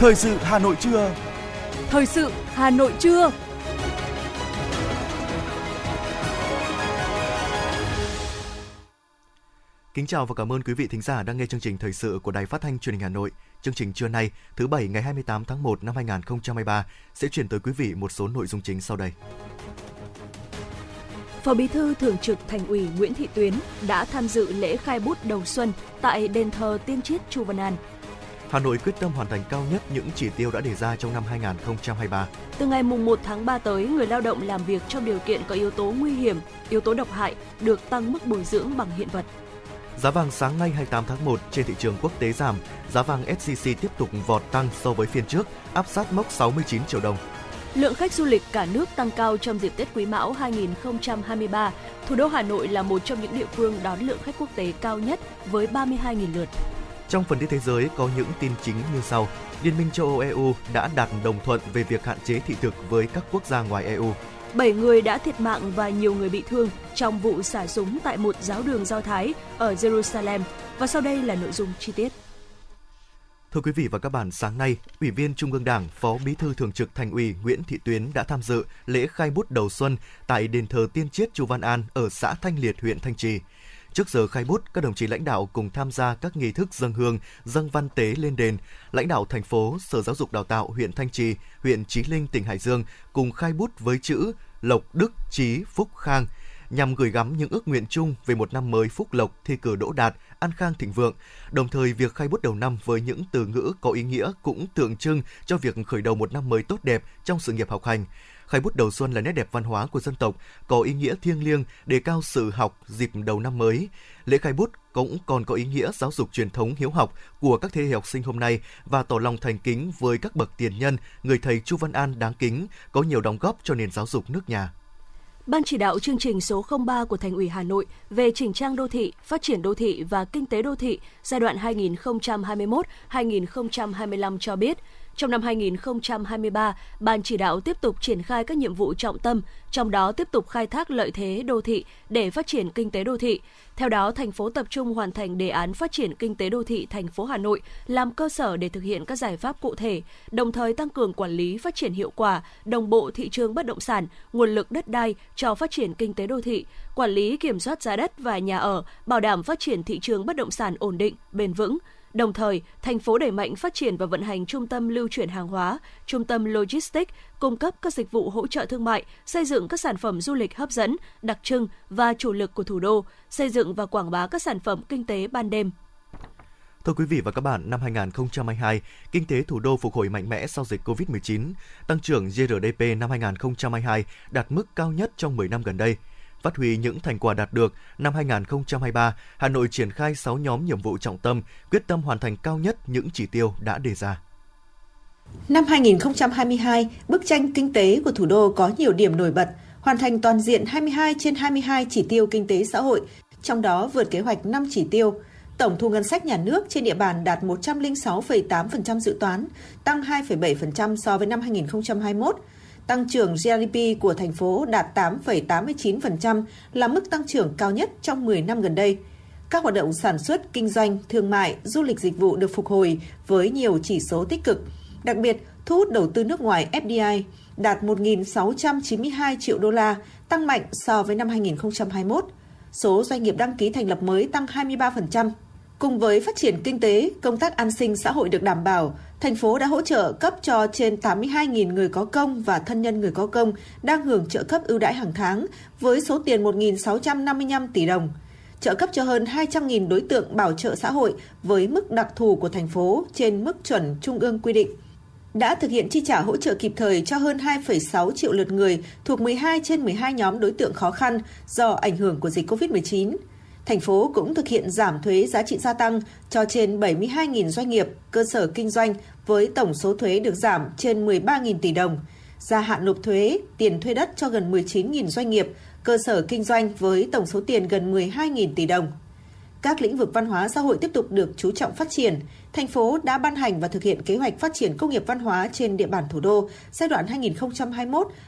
Thời sự Hà Nội trưa. Thời sự Hà Nội trưa. Kính chào và cảm ơn quý vị thính giả đang nghe chương trình thời sự của Đài Phát thanh Truyền hình Hà Nội. Chương trình trưa nay, thứ bảy ngày 28 tháng 1 năm 2023 sẽ chuyển tới quý vị một số nội dung chính sau đây. Phó Bí thư Thường trực Thành ủy Nguyễn Thị Tuyến đã tham dự lễ khai bút đầu xuân tại đền thờ Tiên Triết Chu Văn An. Hà Nội quyết tâm hoàn thành cao nhất những chỉ tiêu đã đề ra trong năm 2023. Từ ngày 1 tháng 3 tới, người lao động làm việc trong điều kiện có yếu tố nguy hiểm, yếu tố độc hại được tăng mức bồi dưỡng bằng hiện vật. Giá vàng sáng nay 28 tháng 1 trên thị trường quốc tế giảm, giá vàng SJC tiếp tục vọt tăng so với phiên trước, áp sát mốc 69 triệu đồng. Lượng khách du lịch cả nước tăng cao trong dịp Tết Quý Mão 2023. Thủ đô Hà Nội là một trong những địa phương đón lượng khách quốc tế cao nhất với 32.000 lượt. Trong phần tin thế giới có những tin chính như sau. Liên minh châu Âu EU đã đạt đồng thuận về việc hạn chế thị thực với các quốc gia ngoài EU. 7 người đã thiệt mạng và nhiều người bị thương trong vụ xả súng tại một giáo đường Do Thái ở Jerusalem. Và sau đây là nội dung chi tiết. Thưa quý vị và các bạn, sáng nay, Ủy viên Trung ương Đảng, Phó Bí thư Thường trực Thành ủy Nguyễn Thị Tuyến đã tham dự lễ khai bút đầu xuân tại đền thờ Tiên Triết Chu Văn An ở xã Thanh Liệt, huyện Thanh Trì. Trước giờ khai bút, các đồng chí lãnh đạo cùng tham gia các nghi thức dân hương, dân văn tế lên đền. Lãnh đạo thành phố, Sở Giáo dục Đào tạo huyện Thanh Trì, huyện Chí Linh, tỉnh Hải Dương cùng khai bút với chữ Lộc Đức Chí Phúc Khang nhằm gửi gắm những ước nguyện chung về một năm mới phúc lộc, thi cử đỗ đạt, an khang thịnh vượng. Đồng thời, việc khai bút đầu năm với những từ ngữ có ý nghĩa cũng tượng trưng cho việc khởi đầu một năm mới tốt đẹp trong sự nghiệp học hành. Khai bút đầu xuân là nét đẹp văn hóa của dân tộc, có ý nghĩa thiêng liêng, đề cao sự học dịp đầu năm mới. Lễ khai bút cũng còn có ý nghĩa giáo dục truyền thống hiếu học của các thế hệ học sinh hôm nay và tỏ lòng thành kính với các bậc tiền nhân, người thầy Chu Văn An đáng kính, có nhiều đóng góp cho nền giáo dục nước nhà. Ban chỉ đạo chương trình số 03 của Thành ủy Hà Nội về chỉnh trang đô thị, phát triển đô thị và kinh tế đô thị giai đoạn 2021-2025 cho biết, trong năm 2023, Ban chỉ đạo tiếp tục triển khai các nhiệm vụ trọng tâm, trong đó tiếp tục khai thác lợi thế đô thị để phát triển kinh tế đô thị. Theo đó, thành phố tập trung hoàn thành đề án phát triển kinh tế đô thị thành phố Hà Nội làm cơ sở để thực hiện các giải pháp cụ thể, đồng thời tăng cường quản lý phát triển hiệu quả, đồng bộ thị trường bất động sản, nguồn lực đất đai cho phát triển kinh tế đô thị, quản lý kiểm soát giá đất và nhà ở, bảo đảm phát triển thị trường bất động sản ổn định, bền vững, Đồng thời, thành phố đẩy mạnh phát triển và vận hành trung tâm lưu chuyển hàng hóa, trung tâm logistics, cung cấp các dịch vụ hỗ trợ thương mại, xây dựng các sản phẩm du lịch hấp dẫn, đặc trưng và chủ lực của thủ đô, xây dựng và quảng bá các sản phẩm kinh tế ban đêm. Thưa quý vị và các bạn, năm 2022, kinh tế thủ đô phục hồi mạnh mẽ sau dịch COVID-19. Tăng trưởng GRDP năm 2022 đạt mức cao nhất trong 10 năm gần đây – Phát huy những thành quả đạt được, năm 2023, Hà Nội triển khai 6 nhóm nhiệm vụ trọng tâm, quyết tâm hoàn thành cao nhất những chỉ tiêu đã đề ra. Năm 2022, bức tranh kinh tế của thủ đô có nhiều điểm nổi bật, hoàn thành toàn diện 22 trên 22 chỉ tiêu kinh tế xã hội, trong đó vượt kế hoạch 5 chỉ tiêu. Tổng thu ngân sách nhà nước trên địa bàn đạt 106,8% dự toán, tăng 2,7% so với năm 2021 Tăng trưởng GDP của thành phố đạt 8,89% là mức tăng trưởng cao nhất trong 10 năm gần đây. Các hoạt động sản xuất, kinh doanh, thương mại, du lịch dịch vụ được phục hồi với nhiều chỉ số tích cực. Đặc biệt, thu hút đầu tư nước ngoài FDI đạt 1.692 triệu đô la, tăng mạnh so với năm 2021. Số doanh nghiệp đăng ký thành lập mới tăng 23%. Cùng với phát triển kinh tế, công tác an sinh xã hội được đảm bảo, thành phố đã hỗ trợ cấp cho trên 82.000 người có công và thân nhân người có công đang hưởng trợ cấp ưu đãi hàng tháng với số tiền 1.655 tỷ đồng. Trợ cấp cho hơn 200.000 đối tượng bảo trợ xã hội với mức đặc thù của thành phố trên mức chuẩn trung ương quy định. Đã thực hiện chi trả hỗ trợ kịp thời cho hơn 2,6 triệu lượt người thuộc 12 trên 12 nhóm đối tượng khó khăn do ảnh hưởng của dịch COVID-19 thành phố cũng thực hiện giảm thuế giá trị gia tăng cho trên 72.000 doanh nghiệp, cơ sở kinh doanh với tổng số thuế được giảm trên 13.000 tỷ đồng, gia hạn nộp thuế, tiền thuê đất cho gần 19.000 doanh nghiệp, cơ sở kinh doanh với tổng số tiền gần 12.000 tỷ đồng. Các lĩnh vực văn hóa xã hội tiếp tục được chú trọng phát triển. Thành phố đã ban hành và thực hiện kế hoạch phát triển công nghiệp văn hóa trên địa bàn thủ đô giai đoạn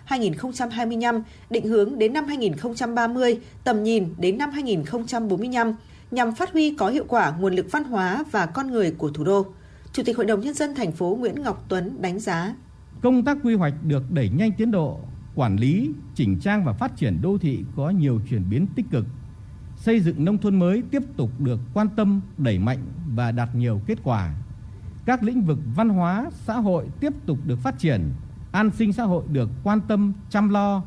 2021-2025, định hướng đến năm 2030, tầm nhìn đến năm 2045 nhằm phát huy có hiệu quả nguồn lực văn hóa và con người của thủ đô. Chủ tịch Hội đồng Nhân dân thành phố Nguyễn Ngọc Tuấn đánh giá. Công tác quy hoạch được đẩy nhanh tiến độ, quản lý, chỉnh trang và phát triển đô thị có nhiều chuyển biến tích cực. Xây dựng nông thôn mới tiếp tục được quan tâm, đẩy mạnh và đạt nhiều kết quả. Các lĩnh vực văn hóa, xã hội tiếp tục được phát triển, an sinh xã hội được quan tâm, chăm lo,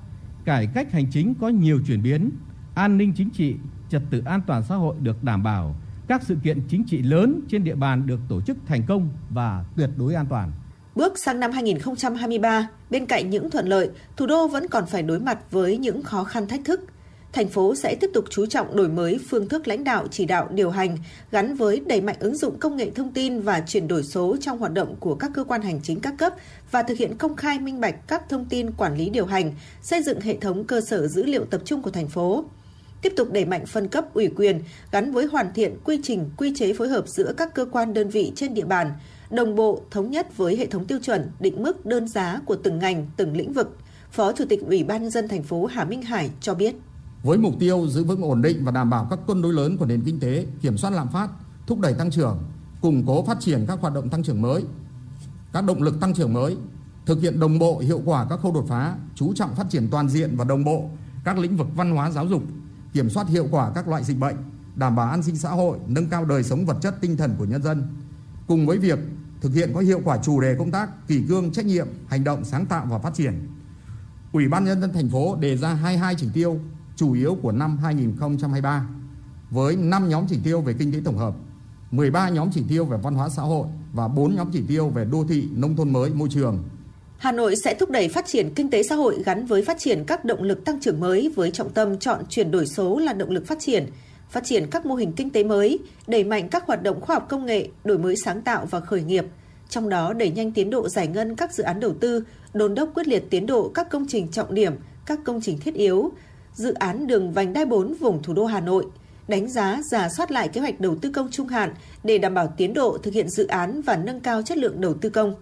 cải cách hành chính có nhiều chuyển biến, an ninh chính trị, trật tự an toàn xã hội được đảm bảo, các sự kiện chính trị lớn trên địa bàn được tổ chức thành công và tuyệt đối an toàn. Bước sang năm 2023, bên cạnh những thuận lợi, thủ đô vẫn còn phải đối mặt với những khó khăn thách thức. Thành phố sẽ tiếp tục chú trọng đổi mới phương thức lãnh đạo chỉ đạo điều hành gắn với đẩy mạnh ứng dụng công nghệ thông tin và chuyển đổi số trong hoạt động của các cơ quan hành chính các cấp và thực hiện công khai minh bạch các thông tin quản lý điều hành, xây dựng hệ thống cơ sở dữ liệu tập trung của thành phố tiếp tục đẩy mạnh phân cấp ủy quyền gắn với hoàn thiện quy trình, quy chế phối hợp giữa các cơ quan đơn vị trên địa bàn, đồng bộ, thống nhất với hệ thống tiêu chuẩn, định mức đơn giá của từng ngành, từng lĩnh vực. Phó Chủ tịch Ủy ban nhân dân thành phố Hà Minh Hải cho biết. Với mục tiêu giữ vững ổn định và đảm bảo các cân đối lớn của nền kinh tế, kiểm soát lạm phát, thúc đẩy tăng trưởng, củng cố phát triển các hoạt động tăng trưởng mới, các động lực tăng trưởng mới, thực hiện đồng bộ hiệu quả các khâu đột phá, chú trọng phát triển toàn diện và đồng bộ các lĩnh vực văn hóa giáo dục, kiểm soát hiệu quả các loại dịch bệnh, đảm bảo an sinh xã hội, nâng cao đời sống vật chất tinh thần của nhân dân. Cùng với việc thực hiện có hiệu quả chủ đề công tác kỷ cương trách nhiệm, hành động sáng tạo và phát triển. Ủy ban nhân dân thành phố đề ra 22 chỉ tiêu chủ yếu của năm 2023 với 5 nhóm chỉ tiêu về kinh tế tổng hợp, 13 nhóm chỉ tiêu về văn hóa xã hội và 4 nhóm chỉ tiêu về đô thị, nông thôn mới, môi trường, Hà Nội sẽ thúc đẩy phát triển kinh tế xã hội gắn với phát triển các động lực tăng trưởng mới với trọng tâm chọn chuyển đổi số là động lực phát triển, phát triển các mô hình kinh tế mới, đẩy mạnh các hoạt động khoa học công nghệ, đổi mới sáng tạo và khởi nghiệp, trong đó đẩy nhanh tiến độ giải ngân các dự án đầu tư, đôn đốc quyết liệt tiến độ các công trình trọng điểm, các công trình thiết yếu, dự án đường vành đai 4 vùng thủ đô Hà Nội, đánh giá, giả soát lại kế hoạch đầu tư công trung hạn để đảm bảo tiến độ thực hiện dự án và nâng cao chất lượng đầu tư công.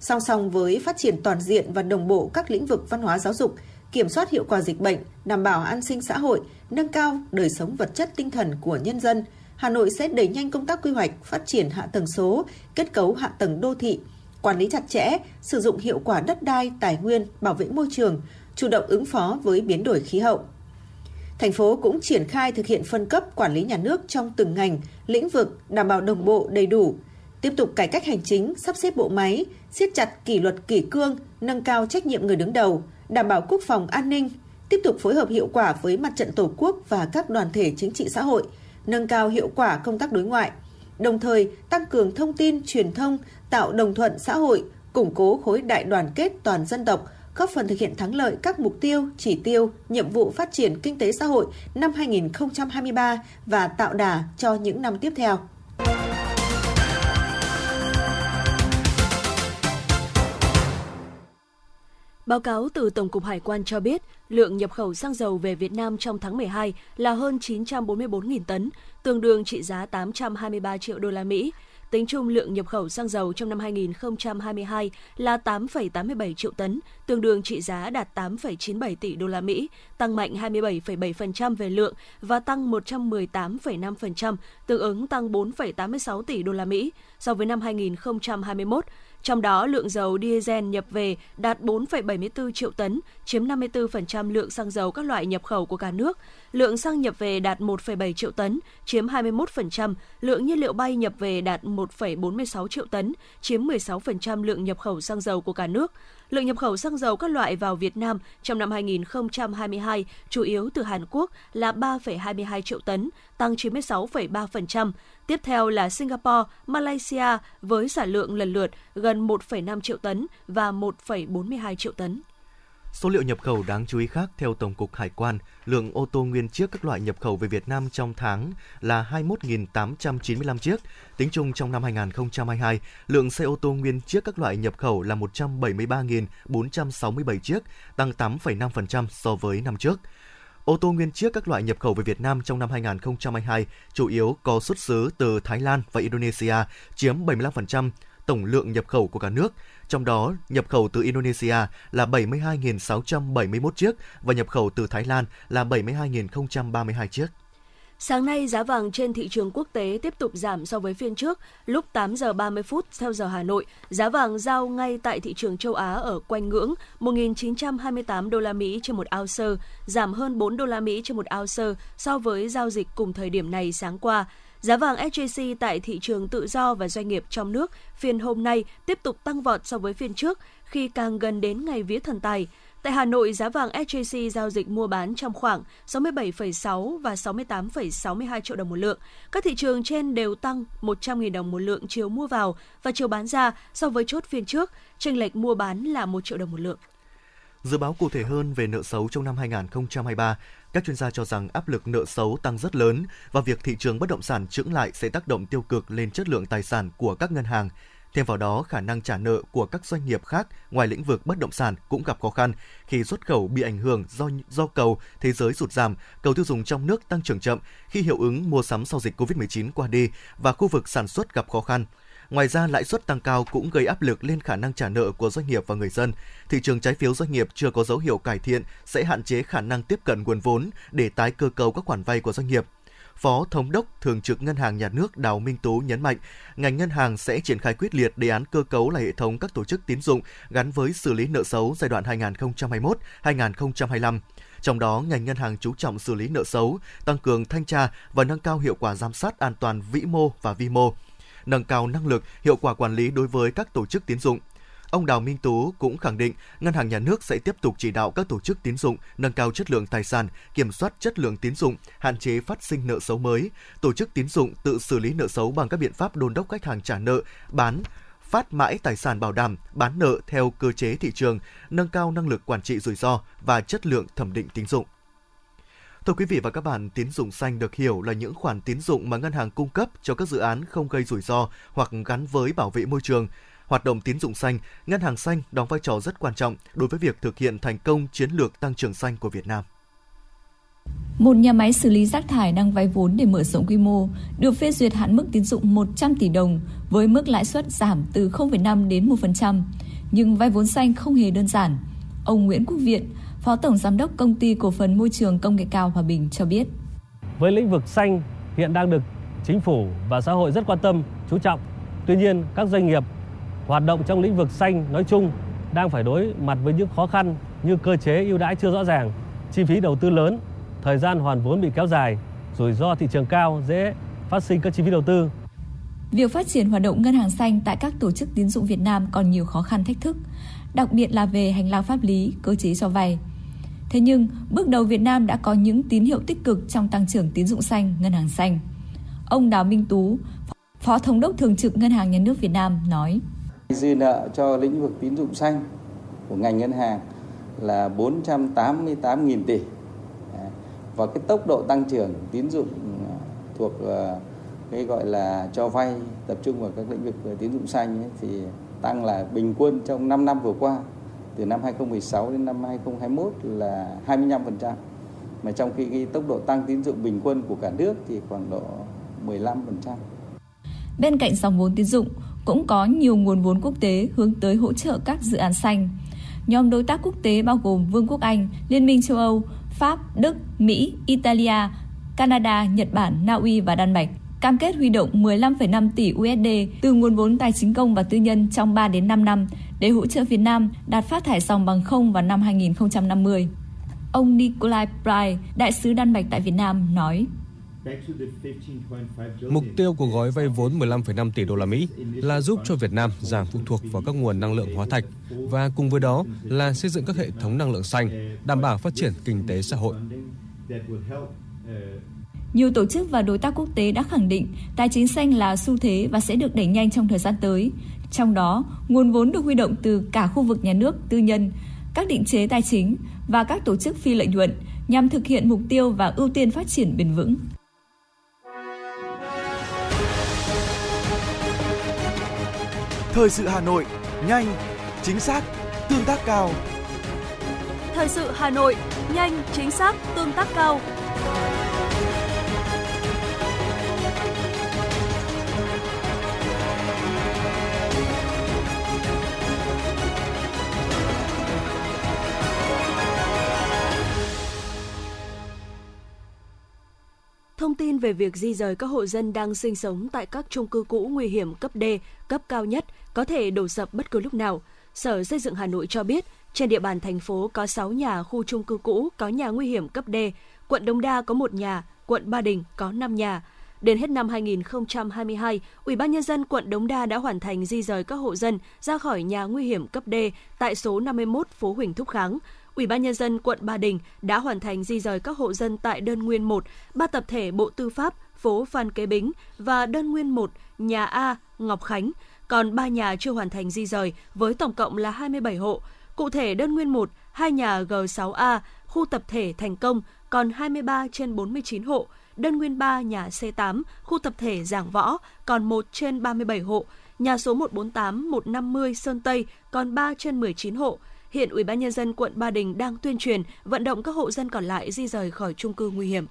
Song song với phát triển toàn diện và đồng bộ các lĩnh vực văn hóa giáo dục, kiểm soát hiệu quả dịch bệnh, đảm bảo an sinh xã hội, nâng cao đời sống vật chất tinh thần của nhân dân, Hà Nội sẽ đẩy nhanh công tác quy hoạch, phát triển hạ tầng số, kết cấu hạ tầng đô thị, quản lý chặt chẽ, sử dụng hiệu quả đất đai, tài nguyên, bảo vệ môi trường, chủ động ứng phó với biến đổi khí hậu. Thành phố cũng triển khai thực hiện phân cấp quản lý nhà nước trong từng ngành, lĩnh vực đảm bảo đồng bộ đầy đủ, tiếp tục cải cách hành chính, sắp xếp bộ máy, siết chặt kỷ luật kỷ cương, nâng cao trách nhiệm người đứng đầu, đảm bảo quốc phòng an ninh, tiếp tục phối hợp hiệu quả với mặt trận Tổ quốc và các đoàn thể chính trị xã hội, nâng cao hiệu quả công tác đối ngoại, đồng thời tăng cường thông tin truyền thông, tạo đồng thuận xã hội, củng cố khối đại đoàn kết toàn dân tộc, góp phần thực hiện thắng lợi các mục tiêu, chỉ tiêu, nhiệm vụ phát triển kinh tế xã hội năm 2023 và tạo đà cho những năm tiếp theo. Báo cáo từ Tổng cục Hải quan cho biết, lượng nhập khẩu xăng dầu về Việt Nam trong tháng 12 là hơn 944.000 tấn, tương đương trị giá 823 triệu đô la Mỹ. Tính chung lượng nhập khẩu xăng dầu trong năm 2022 là 8,87 triệu tấn, tương đương trị giá đạt 8,97 tỷ đô la Mỹ, tăng mạnh 27,7% về lượng và tăng 118,5%, tương ứng tăng 4,86 tỷ đô la Mỹ so với năm 2021. Trong đó, lượng dầu diesel nhập về đạt 4,74 triệu tấn, chiếm 54% lượng xăng dầu các loại nhập khẩu của cả nước. Lượng xăng nhập về đạt 1,7 triệu tấn, chiếm 21%. Lượng nhiên liệu bay nhập về đạt 1,46 triệu tấn, chiếm 16% lượng nhập khẩu xăng dầu của cả nước. Lượng nhập khẩu xăng dầu các loại vào Việt Nam trong năm 2022 chủ yếu từ Hàn Quốc là 3,22 triệu tấn, tăng 96,3%. Tiếp theo là Singapore, Malaysia với sản lượng lần lượt gần 1,5 triệu tấn và 1,42 triệu tấn. Số liệu nhập khẩu đáng chú ý khác theo Tổng cục Hải quan, lượng ô tô nguyên chiếc các loại nhập khẩu về Việt Nam trong tháng là 21.895 chiếc. Tính chung trong năm 2022, lượng xe ô tô nguyên chiếc các loại nhập khẩu là 173.467 chiếc, tăng 8,5% so với năm trước. Ô tô nguyên chiếc các loại nhập khẩu về Việt Nam trong năm 2022 chủ yếu có xuất xứ từ Thái Lan và Indonesia, chiếm 75% tổng lượng nhập khẩu của cả nước. Trong đó, nhập khẩu từ Indonesia là 72.671 chiếc và nhập khẩu từ Thái Lan là 72.032 chiếc. Sáng nay, giá vàng trên thị trường quốc tế tiếp tục giảm so với phiên trước. Lúc 8 giờ 30 phút theo giờ Hà Nội, giá vàng giao ngay tại thị trường châu Á ở quanh ngưỡng 1.928 đô la Mỹ trên một ounce, giảm hơn 4 đô la Mỹ trên một ounce so với giao dịch cùng thời điểm này sáng qua. Giá vàng SJC tại thị trường tự do và doanh nghiệp trong nước phiên hôm nay tiếp tục tăng vọt so với phiên trước khi càng gần đến ngày vía thần tài. Tại Hà Nội, giá vàng SJC giao dịch mua bán trong khoảng 67,6 và 68,62 triệu đồng một lượng. Các thị trường trên đều tăng 100.000 đồng một lượng chiều mua vào và chiều bán ra so với chốt phiên trước, chênh lệch mua bán là 1 triệu đồng một lượng. Dự báo cụ thể hơn về nợ xấu trong năm 2023, các chuyên gia cho rằng áp lực nợ xấu tăng rất lớn và việc thị trường bất động sản chững lại sẽ tác động tiêu cực lên chất lượng tài sản của các ngân hàng. Thêm vào đó, khả năng trả nợ của các doanh nghiệp khác ngoài lĩnh vực bất động sản cũng gặp khó khăn khi xuất khẩu bị ảnh hưởng do do cầu thế giới sụt giảm, cầu tiêu dùng trong nước tăng trưởng chậm khi hiệu ứng mua sắm sau dịch Covid-19 qua đi và khu vực sản xuất gặp khó khăn. Ngoài ra, lãi suất tăng cao cũng gây áp lực lên khả năng trả nợ của doanh nghiệp và người dân. Thị trường trái phiếu doanh nghiệp chưa có dấu hiệu cải thiện sẽ hạn chế khả năng tiếp cận nguồn vốn để tái cơ cấu các khoản vay của doanh nghiệp. Phó Thống đốc Thường trực Ngân hàng Nhà nước Đào Minh Tú nhấn mạnh, ngành ngân hàng sẽ triển khai quyết liệt đề án cơ cấu lại hệ thống các tổ chức tín dụng gắn với xử lý nợ xấu giai đoạn 2021-2025. Trong đó, ngành ngân hàng chú trọng xử lý nợ xấu, tăng cường thanh tra và nâng cao hiệu quả giám sát an toàn vĩ mô và vi mô, nâng cao năng lực, hiệu quả quản lý đối với các tổ chức tín dụng. Ông Đào Minh Tú cũng khẳng định Ngân hàng Nhà nước sẽ tiếp tục chỉ đạo các tổ chức tín dụng nâng cao chất lượng tài sản, kiểm soát chất lượng tín dụng, hạn chế phát sinh nợ xấu mới. Tổ chức tín dụng tự xử lý nợ xấu bằng các biện pháp đôn đốc khách hàng trả nợ, bán, phát mãi tài sản bảo đảm, bán nợ theo cơ chế thị trường, nâng cao năng lực quản trị rủi ro và chất lượng thẩm định tín dụng. Thưa quý vị và các bạn, tín dụng xanh được hiểu là những khoản tín dụng mà ngân hàng cung cấp cho các dự án không gây rủi ro hoặc gắn với bảo vệ môi trường. Hoạt động tín dụng xanh, ngân hàng xanh đóng vai trò rất quan trọng đối với việc thực hiện thành công chiến lược tăng trưởng xanh của Việt Nam. Một nhà máy xử lý rác thải đang vay vốn để mở rộng quy mô, được phê duyệt hạn mức tín dụng 100 tỷ đồng với mức lãi suất giảm từ 0,5 đến 1%. Nhưng vay vốn xanh không hề đơn giản. Ông Nguyễn Quốc Viện, Phó Tổng Giám đốc Công ty Cổ phần Môi trường Công nghệ cao Hòa Bình cho biết. Với lĩnh vực xanh hiện đang được chính phủ và xã hội rất quan tâm, chú trọng. Tuy nhiên, các doanh nghiệp hoạt động trong lĩnh vực xanh nói chung đang phải đối mặt với những khó khăn như cơ chế ưu đãi chưa rõ ràng, chi phí đầu tư lớn, thời gian hoàn vốn bị kéo dài, rủi ro thị trường cao dễ phát sinh các chi phí đầu tư. Việc phát triển hoạt động ngân hàng xanh tại các tổ chức tín dụng Việt Nam còn nhiều khó khăn thách thức, đặc biệt là về hành lang pháp lý, cơ chế cho vay. Thế nhưng, bước đầu Việt Nam đã có những tín hiệu tích cực trong tăng trưởng tín dụng xanh, ngân hàng xanh. Ông Đào Minh Tú, Phó Thống đốc Thường trực Ngân hàng Nhà nước Việt Nam nói. Dư nợ cho lĩnh vực tín dụng xanh của ngành ngân hàng là 488.000 tỷ. Và cái tốc độ tăng trưởng tín dụng à, thuộc à, cái gọi là cho vay tập trung vào các lĩnh vực à, tín dụng xanh ấy, thì tăng là bình quân trong 5 năm vừa qua từ năm 2016 đến năm 2021 là 25%. Mà trong khi cái tốc độ tăng tín dụng bình quân của cả nước thì khoảng độ 15%. Bên cạnh dòng vốn tín dụng, cũng có nhiều nguồn vốn quốc tế hướng tới hỗ trợ các dự án xanh. Nhóm đối tác quốc tế bao gồm Vương quốc Anh, Liên minh châu Âu, Pháp, Đức, Mỹ, Italia, Canada, Nhật Bản, Na Uy và Đan Mạch cam kết huy động 15,5 tỷ USD từ nguồn vốn tài chính công và tư nhân trong 3 đến 5 năm để hỗ trợ Việt Nam đạt phát thải dòng bằng không vào năm 2050. Ông Nikolai Pry, đại sứ Đan Mạch tại Việt Nam, nói. Mục tiêu của gói vay vốn 15,5 tỷ đô la Mỹ là giúp cho Việt Nam giảm phụ thuộc vào các nguồn năng lượng hóa thạch và cùng với đó là xây dựng các hệ thống năng lượng xanh, đảm bảo phát triển kinh tế xã hội. Nhiều tổ chức và đối tác quốc tế đã khẳng định tài chính xanh là xu thế và sẽ được đẩy nhanh trong thời gian tới. Trong đó, nguồn vốn được huy động từ cả khu vực nhà nước, tư nhân, các định chế tài chính và các tổ chức phi lợi nhuận nhằm thực hiện mục tiêu và ưu tiên phát triển bền vững. Thời sự Hà Nội, nhanh, chính xác, tương tác cao. Thời sự Hà Nội, nhanh, chính xác, tương tác cao. Thông tin về việc di rời các hộ dân đang sinh sống tại các chung cư cũ nguy hiểm cấp D, cấp cao nhất, có thể đổ sập bất cứ lúc nào. Sở Xây dựng Hà Nội cho biết, trên địa bàn thành phố có 6 nhà khu chung cư cũ có nhà nguy hiểm cấp D, quận Đống Đa có một nhà, quận Ba Đình có 5 nhà. Đến hết năm 2022, Ủy ban nhân dân quận Đống Đa đã hoàn thành di rời các hộ dân ra khỏi nhà nguy hiểm cấp D tại số 51 phố Huỳnh Thúc Kháng. Ủy ban nhân dân quận Ba Đình đã hoàn thành di rời các hộ dân tại đơn nguyên 1, ba tập thể Bộ Tư pháp, phố Phan Kế Bính và đơn nguyên 1, nhà A, Ngọc Khánh, còn ba nhà chưa hoàn thành di rời với tổng cộng là 27 hộ. Cụ thể đơn nguyên 1, hai nhà G6A, khu tập thể Thành Công còn 23 trên 49 hộ, đơn nguyên 3 nhà C8, khu tập thể Giảng Võ còn 1 trên 37 hộ, nhà số 148, 150 Sơn Tây còn 3 trên 19 hộ. Hiện Ủy ban nhân dân quận Ba Đình đang tuyên truyền vận động các hộ dân còn lại di rời khỏi chung cư nguy hiểm.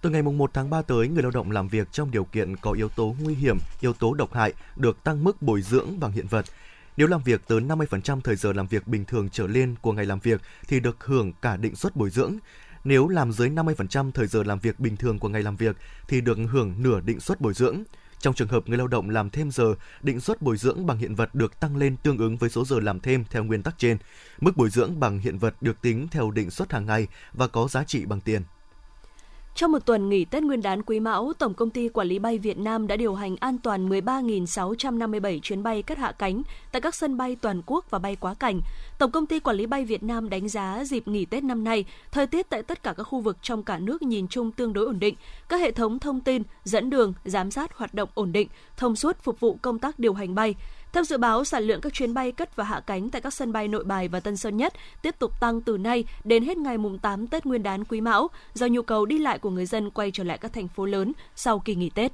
Từ ngày 1 tháng 3 tới, người lao động làm việc trong điều kiện có yếu tố nguy hiểm, yếu tố độc hại được tăng mức bồi dưỡng bằng hiện vật. Nếu làm việc tới 50% thời giờ làm việc bình thường trở lên của ngày làm việc thì được hưởng cả định suất bồi dưỡng. Nếu làm dưới 50% thời giờ làm việc bình thường của ngày làm việc thì được hưởng nửa định suất bồi dưỡng. Trong trường hợp người lao động làm thêm giờ, định suất bồi dưỡng bằng hiện vật được tăng lên tương ứng với số giờ làm thêm theo nguyên tắc trên. Mức bồi dưỡng bằng hiện vật được tính theo định suất hàng ngày và có giá trị bằng tiền. Trong một tuần nghỉ Tết Nguyên đán Quý Mão, Tổng công ty Quản lý bay Việt Nam đã điều hành an toàn 13.657 chuyến bay cất hạ cánh tại các sân bay toàn quốc và bay quá cảnh. Tổng công ty Quản lý bay Việt Nam đánh giá dịp nghỉ Tết năm nay, thời tiết tại tất cả các khu vực trong cả nước nhìn chung tương đối ổn định. Các hệ thống thông tin, dẫn đường, giám sát hoạt động ổn định, thông suốt phục vụ công tác điều hành bay. Theo dự báo, sản lượng các chuyến bay cất và hạ cánh tại các sân bay Nội Bài và Tân Sơn Nhất tiếp tục tăng từ nay đến hết ngày mùng 8 Tết Nguyên đán Quý Mão do nhu cầu đi lại của người dân quay trở lại các thành phố lớn sau kỳ nghỉ Tết.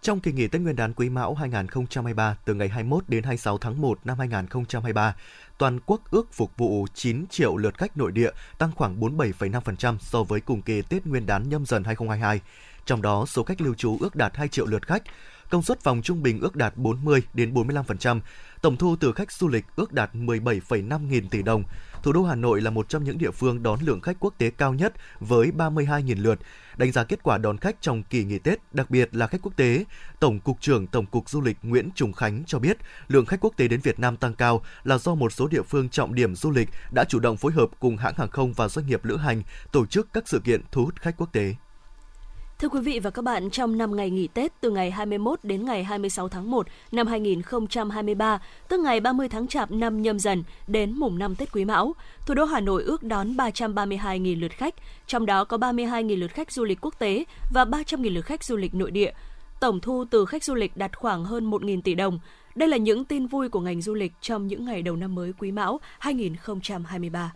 Trong kỳ nghỉ Tết Nguyên đán Quý Mão 2023 từ ngày 21 đến 26 tháng 1 năm 2023, toàn quốc ước phục vụ 9 triệu lượt khách nội địa, tăng khoảng 47,5% so với cùng kỳ Tết Nguyên đán nhâm dần 2022. Trong đó, số khách lưu trú ước đạt 2 triệu lượt khách, công suất phòng trung bình ước đạt 40 đến 45%, tổng thu từ khách du lịch ước đạt 17,5 nghìn tỷ đồng. Thủ đô Hà Nội là một trong những địa phương đón lượng khách quốc tế cao nhất với 32.000 lượt. Đánh giá kết quả đón khách trong kỳ nghỉ Tết, đặc biệt là khách quốc tế, Tổng cục trưởng Tổng cục Du lịch Nguyễn Trùng Khánh cho biết, lượng khách quốc tế đến Việt Nam tăng cao là do một số địa phương trọng điểm du lịch đã chủ động phối hợp cùng hãng hàng không và doanh nghiệp lữ hành tổ chức các sự kiện thu hút khách quốc tế. Thưa quý vị và các bạn, trong 5 ngày nghỉ Tết từ ngày 21 đến ngày 26 tháng 1 năm 2023, tức ngày 30 tháng Chạp năm nhâm dần đến mùng 5 Tết Quý Mão, thủ đô Hà Nội ước đón 332.000 lượt khách, trong đó có 32.000 lượt khách du lịch quốc tế và 300.000 lượt khách du lịch nội địa. Tổng thu từ khách du lịch đạt khoảng hơn 1.000 tỷ đồng. Đây là những tin vui của ngành du lịch trong những ngày đầu năm mới Quý Mão 2023.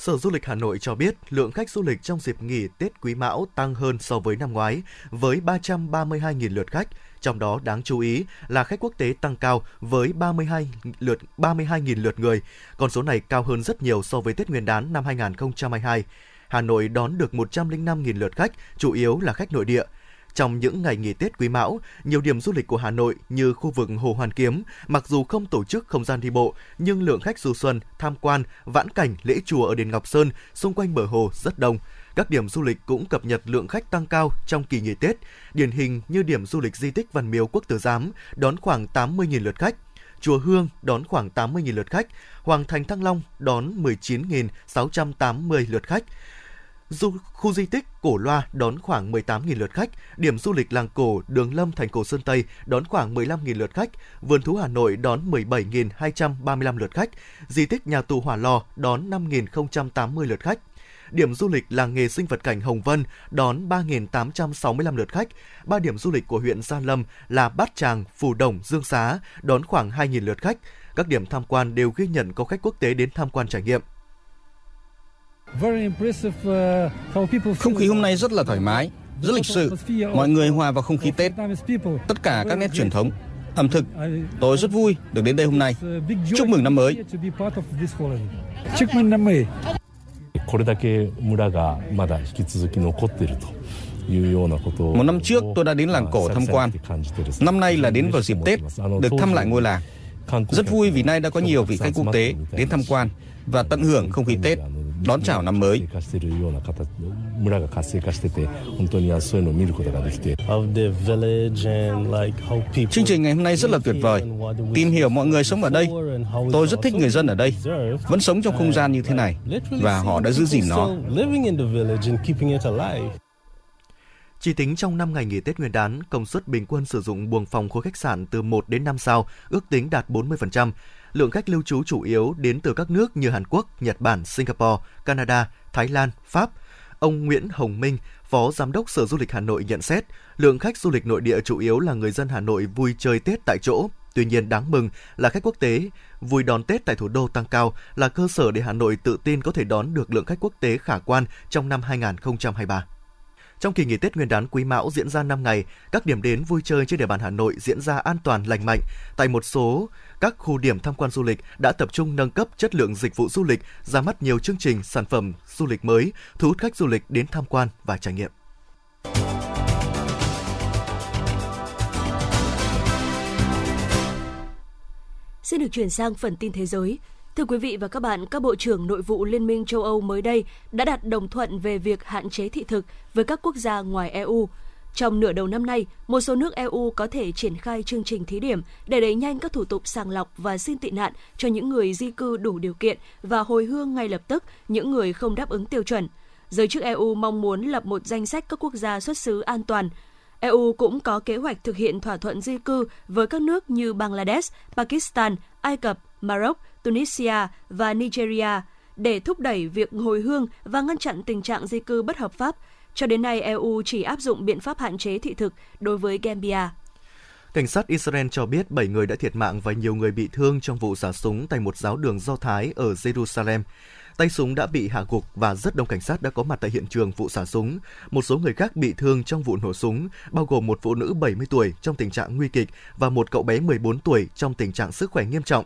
Sở Du lịch Hà Nội cho biết lượng khách du lịch trong dịp nghỉ Tết Quý Mão tăng hơn so với năm ngoái với 332.000 lượt khách, trong đó đáng chú ý là khách quốc tế tăng cao với 32 lượt 32.000 lượt người. Con số này cao hơn rất nhiều so với Tết Nguyên đán năm 2022. Hà Nội đón được 105.000 lượt khách, chủ yếu là khách nội địa. Trong những ngày nghỉ Tết Quý Mão, nhiều điểm du lịch của Hà Nội như khu vực Hồ Hoàn Kiếm, mặc dù không tổ chức không gian đi bộ, nhưng lượng khách du xuân, tham quan, vãn cảnh, lễ chùa ở đền Ngọc Sơn xung quanh bờ hồ rất đông. Các điểm du lịch cũng cập nhật lượng khách tăng cao trong kỳ nghỉ Tết, điển hình như điểm du lịch di tích Văn Miếu Quốc Tử Giám đón khoảng 80.000 lượt khách, Chùa Hương đón khoảng 80.000 lượt khách, Hoàng Thành Thăng Long đón 19.680 lượt khách, Du, khu di tích Cổ Loa đón khoảng 18.000 lượt khách, điểm du lịch làng cổ Đường Lâm thành cổ Sơn Tây đón khoảng 15.000 lượt khách, vườn thú Hà Nội đón 17.235 lượt khách, di tích nhà tù Hỏa Lò đón 5.080 lượt khách. Điểm du lịch làng nghề sinh vật cảnh Hồng Vân đón 3.865 lượt khách. Ba điểm du lịch của huyện Gia Lâm là Bát Tràng, Phù Đồng, Dương Xá đón khoảng 2.000 lượt khách. Các điểm tham quan đều ghi nhận có khách quốc tế đến tham quan trải nghiệm. Không khí hôm nay rất là thoải mái, rất lịch sự. Mọi người hòa vào không khí Tết. Tất cả các nét truyền thống, ẩm thực. Tôi rất vui được đến đây hôm nay. Chúc mừng năm mới. Chúc mừng năm mới. これだけ村がまだ引き続き残っていると một năm trước tôi đã đến làng cổ tham quan. Năm nay là đến vào dịp Tết, được thăm lại ngôi làng. Rất vui vì nay đã có nhiều vị khách quốc tế đến tham quan và tận hưởng không khí Tết. đón chào năm mới. Chương trình ngày hôm nay rất là tuyệt vời. Tìm hiểu mọi người sống ở đây. Tôi rất thích người dân ở đây. Vẫn sống trong không gian như thế này và họ đã giữ gìn nó. Chỉ tính trong 5 ngày nghỉ Tết Nguyên đán, công suất bình quân sử dụng buồng phòng khối khách sạn từ 1 đến 5 sao ước tính đạt 40%. Lượng khách lưu trú chủ yếu đến từ các nước như Hàn Quốc, Nhật Bản, Singapore, Canada, Thái Lan, Pháp. Ông Nguyễn Hồng Minh, Phó Giám đốc Sở Du lịch Hà Nội nhận xét, lượng khách du lịch nội địa chủ yếu là người dân Hà Nội vui chơi Tết tại chỗ. Tuy nhiên đáng mừng là khách quốc tế vui đón Tết tại thủ đô tăng cao là cơ sở để Hà Nội tự tin có thể đón được lượng khách quốc tế khả quan trong năm 2023. Trong kỳ nghỉ Tết Nguyên đán Quý Mão diễn ra 5 ngày, các điểm đến vui chơi trên địa bàn Hà Nội diễn ra an toàn lành mạnh. Tại một số các khu điểm tham quan du lịch đã tập trung nâng cấp chất lượng dịch vụ du lịch, ra mắt nhiều chương trình, sản phẩm du lịch mới, thu hút khách du lịch đến tham quan và trải nghiệm. Xin được chuyển sang phần tin thế giới. Thưa quý vị và các bạn, các bộ trưởng nội vụ Liên minh châu Âu mới đây đã đạt đồng thuận về việc hạn chế thị thực với các quốc gia ngoài EU. Trong nửa đầu năm nay, một số nước EU có thể triển khai chương trình thí điểm để đẩy nhanh các thủ tục sàng lọc và xin tị nạn cho những người di cư đủ điều kiện và hồi hương ngay lập tức những người không đáp ứng tiêu chuẩn. Giới chức EU mong muốn lập một danh sách các quốc gia xuất xứ an toàn. EU cũng có kế hoạch thực hiện thỏa thuận di cư với các nước như Bangladesh, Pakistan, Ai Cập, Maroc, Tunisia và Nigeria để thúc đẩy việc hồi hương và ngăn chặn tình trạng di cư bất hợp pháp. Cho đến nay, EU chỉ áp dụng biện pháp hạn chế thị thực đối với Gambia. Cảnh sát Israel cho biết 7 người đã thiệt mạng và nhiều người bị thương trong vụ xả súng tại một giáo đường Do Thái ở Jerusalem. Tay súng đã bị hạ gục và rất đông cảnh sát đã có mặt tại hiện trường vụ xả súng. Một số người khác bị thương trong vụ nổ súng, bao gồm một phụ nữ 70 tuổi trong tình trạng nguy kịch và một cậu bé 14 tuổi trong tình trạng sức khỏe nghiêm trọng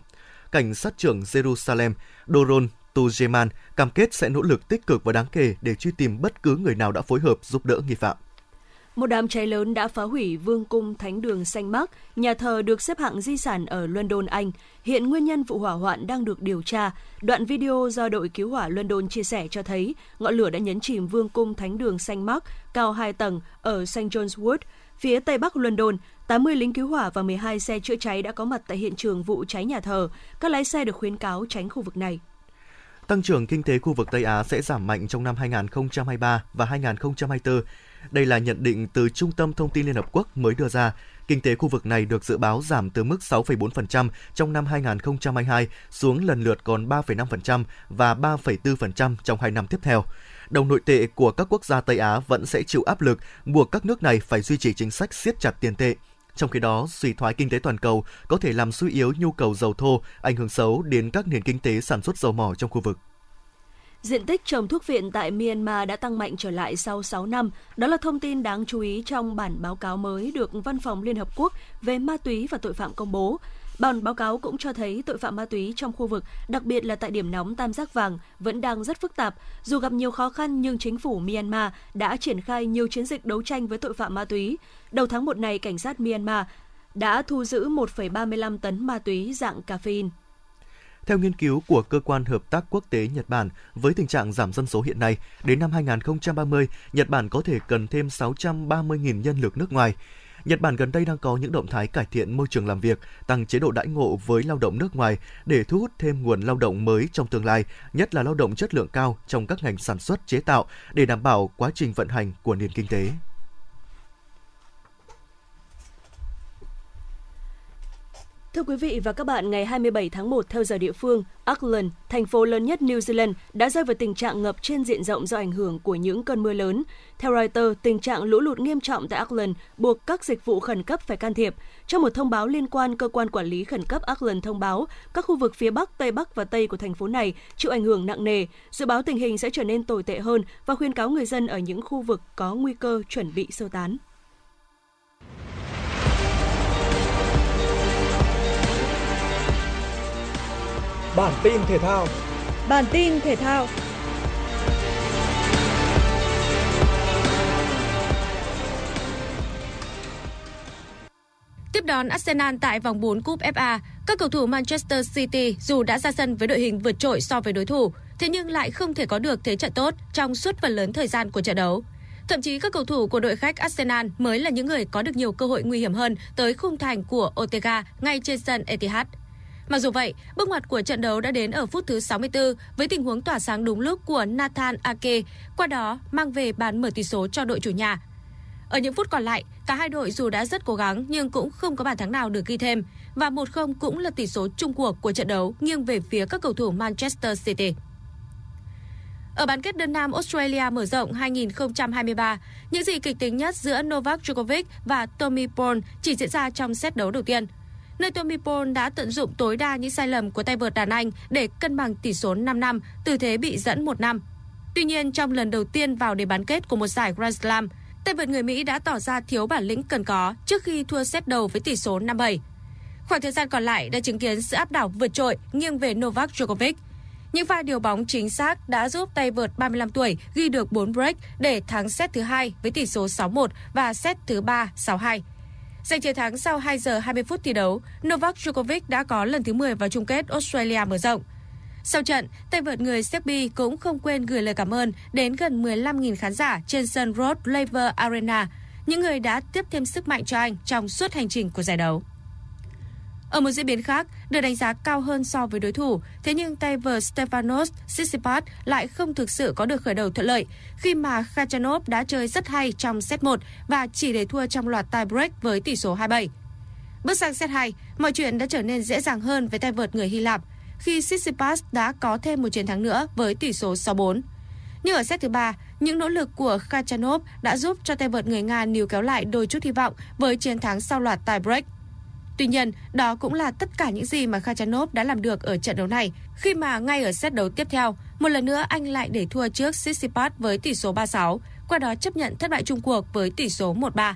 cảnh sát trưởng Jerusalem Doron Tujeman cam kết sẽ nỗ lực tích cực và đáng kể để truy tìm bất cứ người nào đã phối hợp giúp đỡ nghi phạm. Một đám cháy lớn đã phá hủy vương cung Thánh đường Saint Mark, nhà thờ được xếp hạng di sản ở London, Anh. Hiện nguyên nhân vụ hỏa hoạn đang được điều tra. Đoạn video do đội cứu hỏa London chia sẻ cho thấy ngọn lửa đã nhấn chìm vương cung Thánh đường Saint Mark cao 2 tầng ở St. John's Wood, phía tây bắc London. 80 lính cứu hỏa và 12 xe chữa cháy đã có mặt tại hiện trường vụ cháy nhà thờ. Các lái xe được khuyến cáo tránh khu vực này. Tăng trưởng kinh tế khu vực Tây Á sẽ giảm mạnh trong năm 2023 và 2024. Đây là nhận định từ Trung tâm Thông tin Liên Hợp Quốc mới đưa ra. Kinh tế khu vực này được dự báo giảm từ mức 6,4% trong năm 2022 xuống lần lượt còn 3,5% và 3,4% trong hai năm tiếp theo đồng nội tệ của các quốc gia Tây Á vẫn sẽ chịu áp lực buộc các nước này phải duy trì chính sách siết chặt tiền tệ. Trong khi đó, suy thoái kinh tế toàn cầu có thể làm suy yếu nhu cầu dầu thô, ảnh hưởng xấu đến các nền kinh tế sản xuất dầu mỏ trong khu vực. Diện tích trồng thuốc viện tại Myanmar đã tăng mạnh trở lại sau 6 năm. Đó là thông tin đáng chú ý trong bản báo cáo mới được Văn phòng Liên Hợp Quốc về ma túy và tội phạm công bố. Bản báo cáo cũng cho thấy tội phạm ma túy trong khu vực, đặc biệt là tại điểm nóng Tam Giác Vàng, vẫn đang rất phức tạp. Dù gặp nhiều khó khăn nhưng chính phủ Myanmar đã triển khai nhiều chiến dịch đấu tranh với tội phạm ma túy. Đầu tháng 1 này, cảnh sát Myanmar đã thu giữ 1,35 tấn ma túy dạng caffeine. Theo nghiên cứu của Cơ quan Hợp tác Quốc tế Nhật Bản, với tình trạng giảm dân số hiện nay, đến năm 2030, Nhật Bản có thể cần thêm 630.000 nhân lực nước ngoài. Nhật Bản gần đây đang có những động thái cải thiện môi trường làm việc, tăng chế độ đãi ngộ với lao động nước ngoài để thu hút thêm nguồn lao động mới trong tương lai, nhất là lao động chất lượng cao trong các ngành sản xuất chế tạo để đảm bảo quá trình vận hành của nền kinh tế. Thưa quý vị và các bạn, ngày 27 tháng 1 theo giờ địa phương, Auckland, thành phố lớn nhất New Zealand, đã rơi vào tình trạng ngập trên diện rộng do ảnh hưởng của những cơn mưa lớn. Theo Reuters, tình trạng lũ lụt nghiêm trọng tại Auckland buộc các dịch vụ khẩn cấp phải can thiệp. Trong một thông báo liên quan, cơ quan quản lý khẩn cấp Auckland thông báo các khu vực phía Bắc, Tây Bắc và Tây của thành phố này chịu ảnh hưởng nặng nề. Dự báo tình hình sẽ trở nên tồi tệ hơn và khuyên cáo người dân ở những khu vực có nguy cơ chuẩn bị sơ tán. Bản tin thể thao. Bản tin thể thao. Tiếp đón Arsenal tại vòng 4 Cúp FA, các cầu thủ Manchester City dù đã ra sân với đội hình vượt trội so với đối thủ, thế nhưng lại không thể có được thế trận tốt trong suốt phần lớn thời gian của trận đấu. Thậm chí các cầu thủ của đội khách Arsenal mới là những người có được nhiều cơ hội nguy hiểm hơn tới khung thành của Ortega ngay trên sân Etihad. Mặc dù vậy, bước ngoặt của trận đấu đã đến ở phút thứ 64 với tình huống tỏa sáng đúng lúc của Nathan Ake, qua đó mang về bàn mở tỷ số cho đội chủ nhà. Ở những phút còn lại, cả hai đội dù đã rất cố gắng nhưng cũng không có bàn thắng nào được ghi thêm và 1-0 cũng là tỷ số chung cuộc của trận đấu nghiêng về phía các cầu thủ Manchester City. Ở bán kết đơn nam Australia mở rộng 2023, những gì kịch tính nhất giữa Novak Djokovic và Tommy Paul chỉ diễn ra trong set đấu đầu tiên. Nơi Tommy Paul đã tận dụng tối đa những sai lầm của tay vợt đàn Anh để cân bằng tỷ số 5 năm từ thế bị dẫn 1 năm. Tuy nhiên, trong lần đầu tiên vào đề bán kết của một giải Grand Slam, tay vợt người Mỹ đã tỏ ra thiếu bản lĩnh cần có trước khi thua set đầu với tỷ số 5-7. Khoảng thời gian còn lại đã chứng kiến sự áp đảo vượt trội nghiêng về Novak Djokovic. Những pha điều bóng chính xác đã giúp tay vợt 35 tuổi ghi được 4 break để thắng set thứ hai với tỷ số 6-1 và set thứ 3 6-2. Giành chiến thắng sau 2 giờ 20 phút thi đấu, Novak Djokovic đã có lần thứ 10 vào chung kết Australia mở rộng. Sau trận, tay vợt người Serbia cũng không quên gửi lời cảm ơn đến gần 15.000 khán giả trên sân Rod Laver Arena, những người đã tiếp thêm sức mạnh cho anh trong suốt hành trình của giải đấu. Ở một diễn biến khác, được đánh giá cao hơn so với đối thủ, thế nhưng tay vợt Stefanos Tsitsipas lại không thực sự có được khởi đầu thuận lợi khi mà Khachanov đã chơi rất hay trong set 1 và chỉ để thua trong loạt tie break với tỷ số 2-7. Bước sang set 2, mọi chuyện đã trở nên dễ dàng hơn với tay vợt người Hy Lạp khi Tsitsipas đã có thêm một chiến thắng nữa với tỷ số 6-4. Nhưng ở set thứ ba, những nỗ lực của Khachanov đã giúp cho tay vợt người Nga níu kéo lại đôi chút hy vọng với chiến thắng sau loạt tie break. Tuy nhiên, đó cũng là tất cả những gì mà Khachanov đã làm được ở trận đấu này, khi mà ngay ở set đấu tiếp theo, một lần nữa anh lại để thua trước Tsitsipas với tỷ số 3-6, qua đó chấp nhận thất bại chung cuộc với tỷ số 1-3.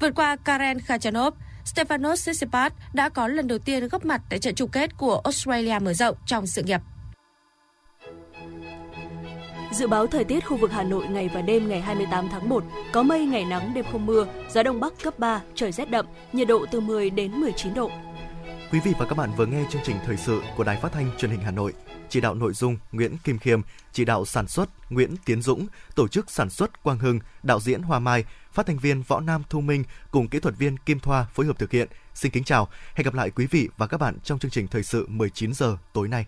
Vượt qua Karen Khachanov, Stefanos Tsitsipas đã có lần đầu tiên góp mặt tại trận chung kết của Australia mở rộng trong sự nghiệp. Dự báo thời tiết khu vực Hà Nội ngày và đêm ngày 28 tháng 1, có mây ngày nắng đêm không mưa, gió đông bắc cấp 3, trời rét đậm, nhiệt độ từ 10 đến 19 độ. Quý vị và các bạn vừa nghe chương trình thời sự của Đài Phát thanh Truyền hình Hà Nội. Chỉ đạo nội dung Nguyễn Kim Khiêm, chỉ đạo sản xuất Nguyễn Tiến Dũng, tổ chức sản xuất Quang Hưng, đạo diễn Hoa Mai, phát thanh viên Võ Nam Thu Minh cùng kỹ thuật viên Kim Thoa phối hợp thực hiện. Xin kính chào, hẹn gặp lại quý vị và các bạn trong chương trình thời sự 19 giờ tối nay.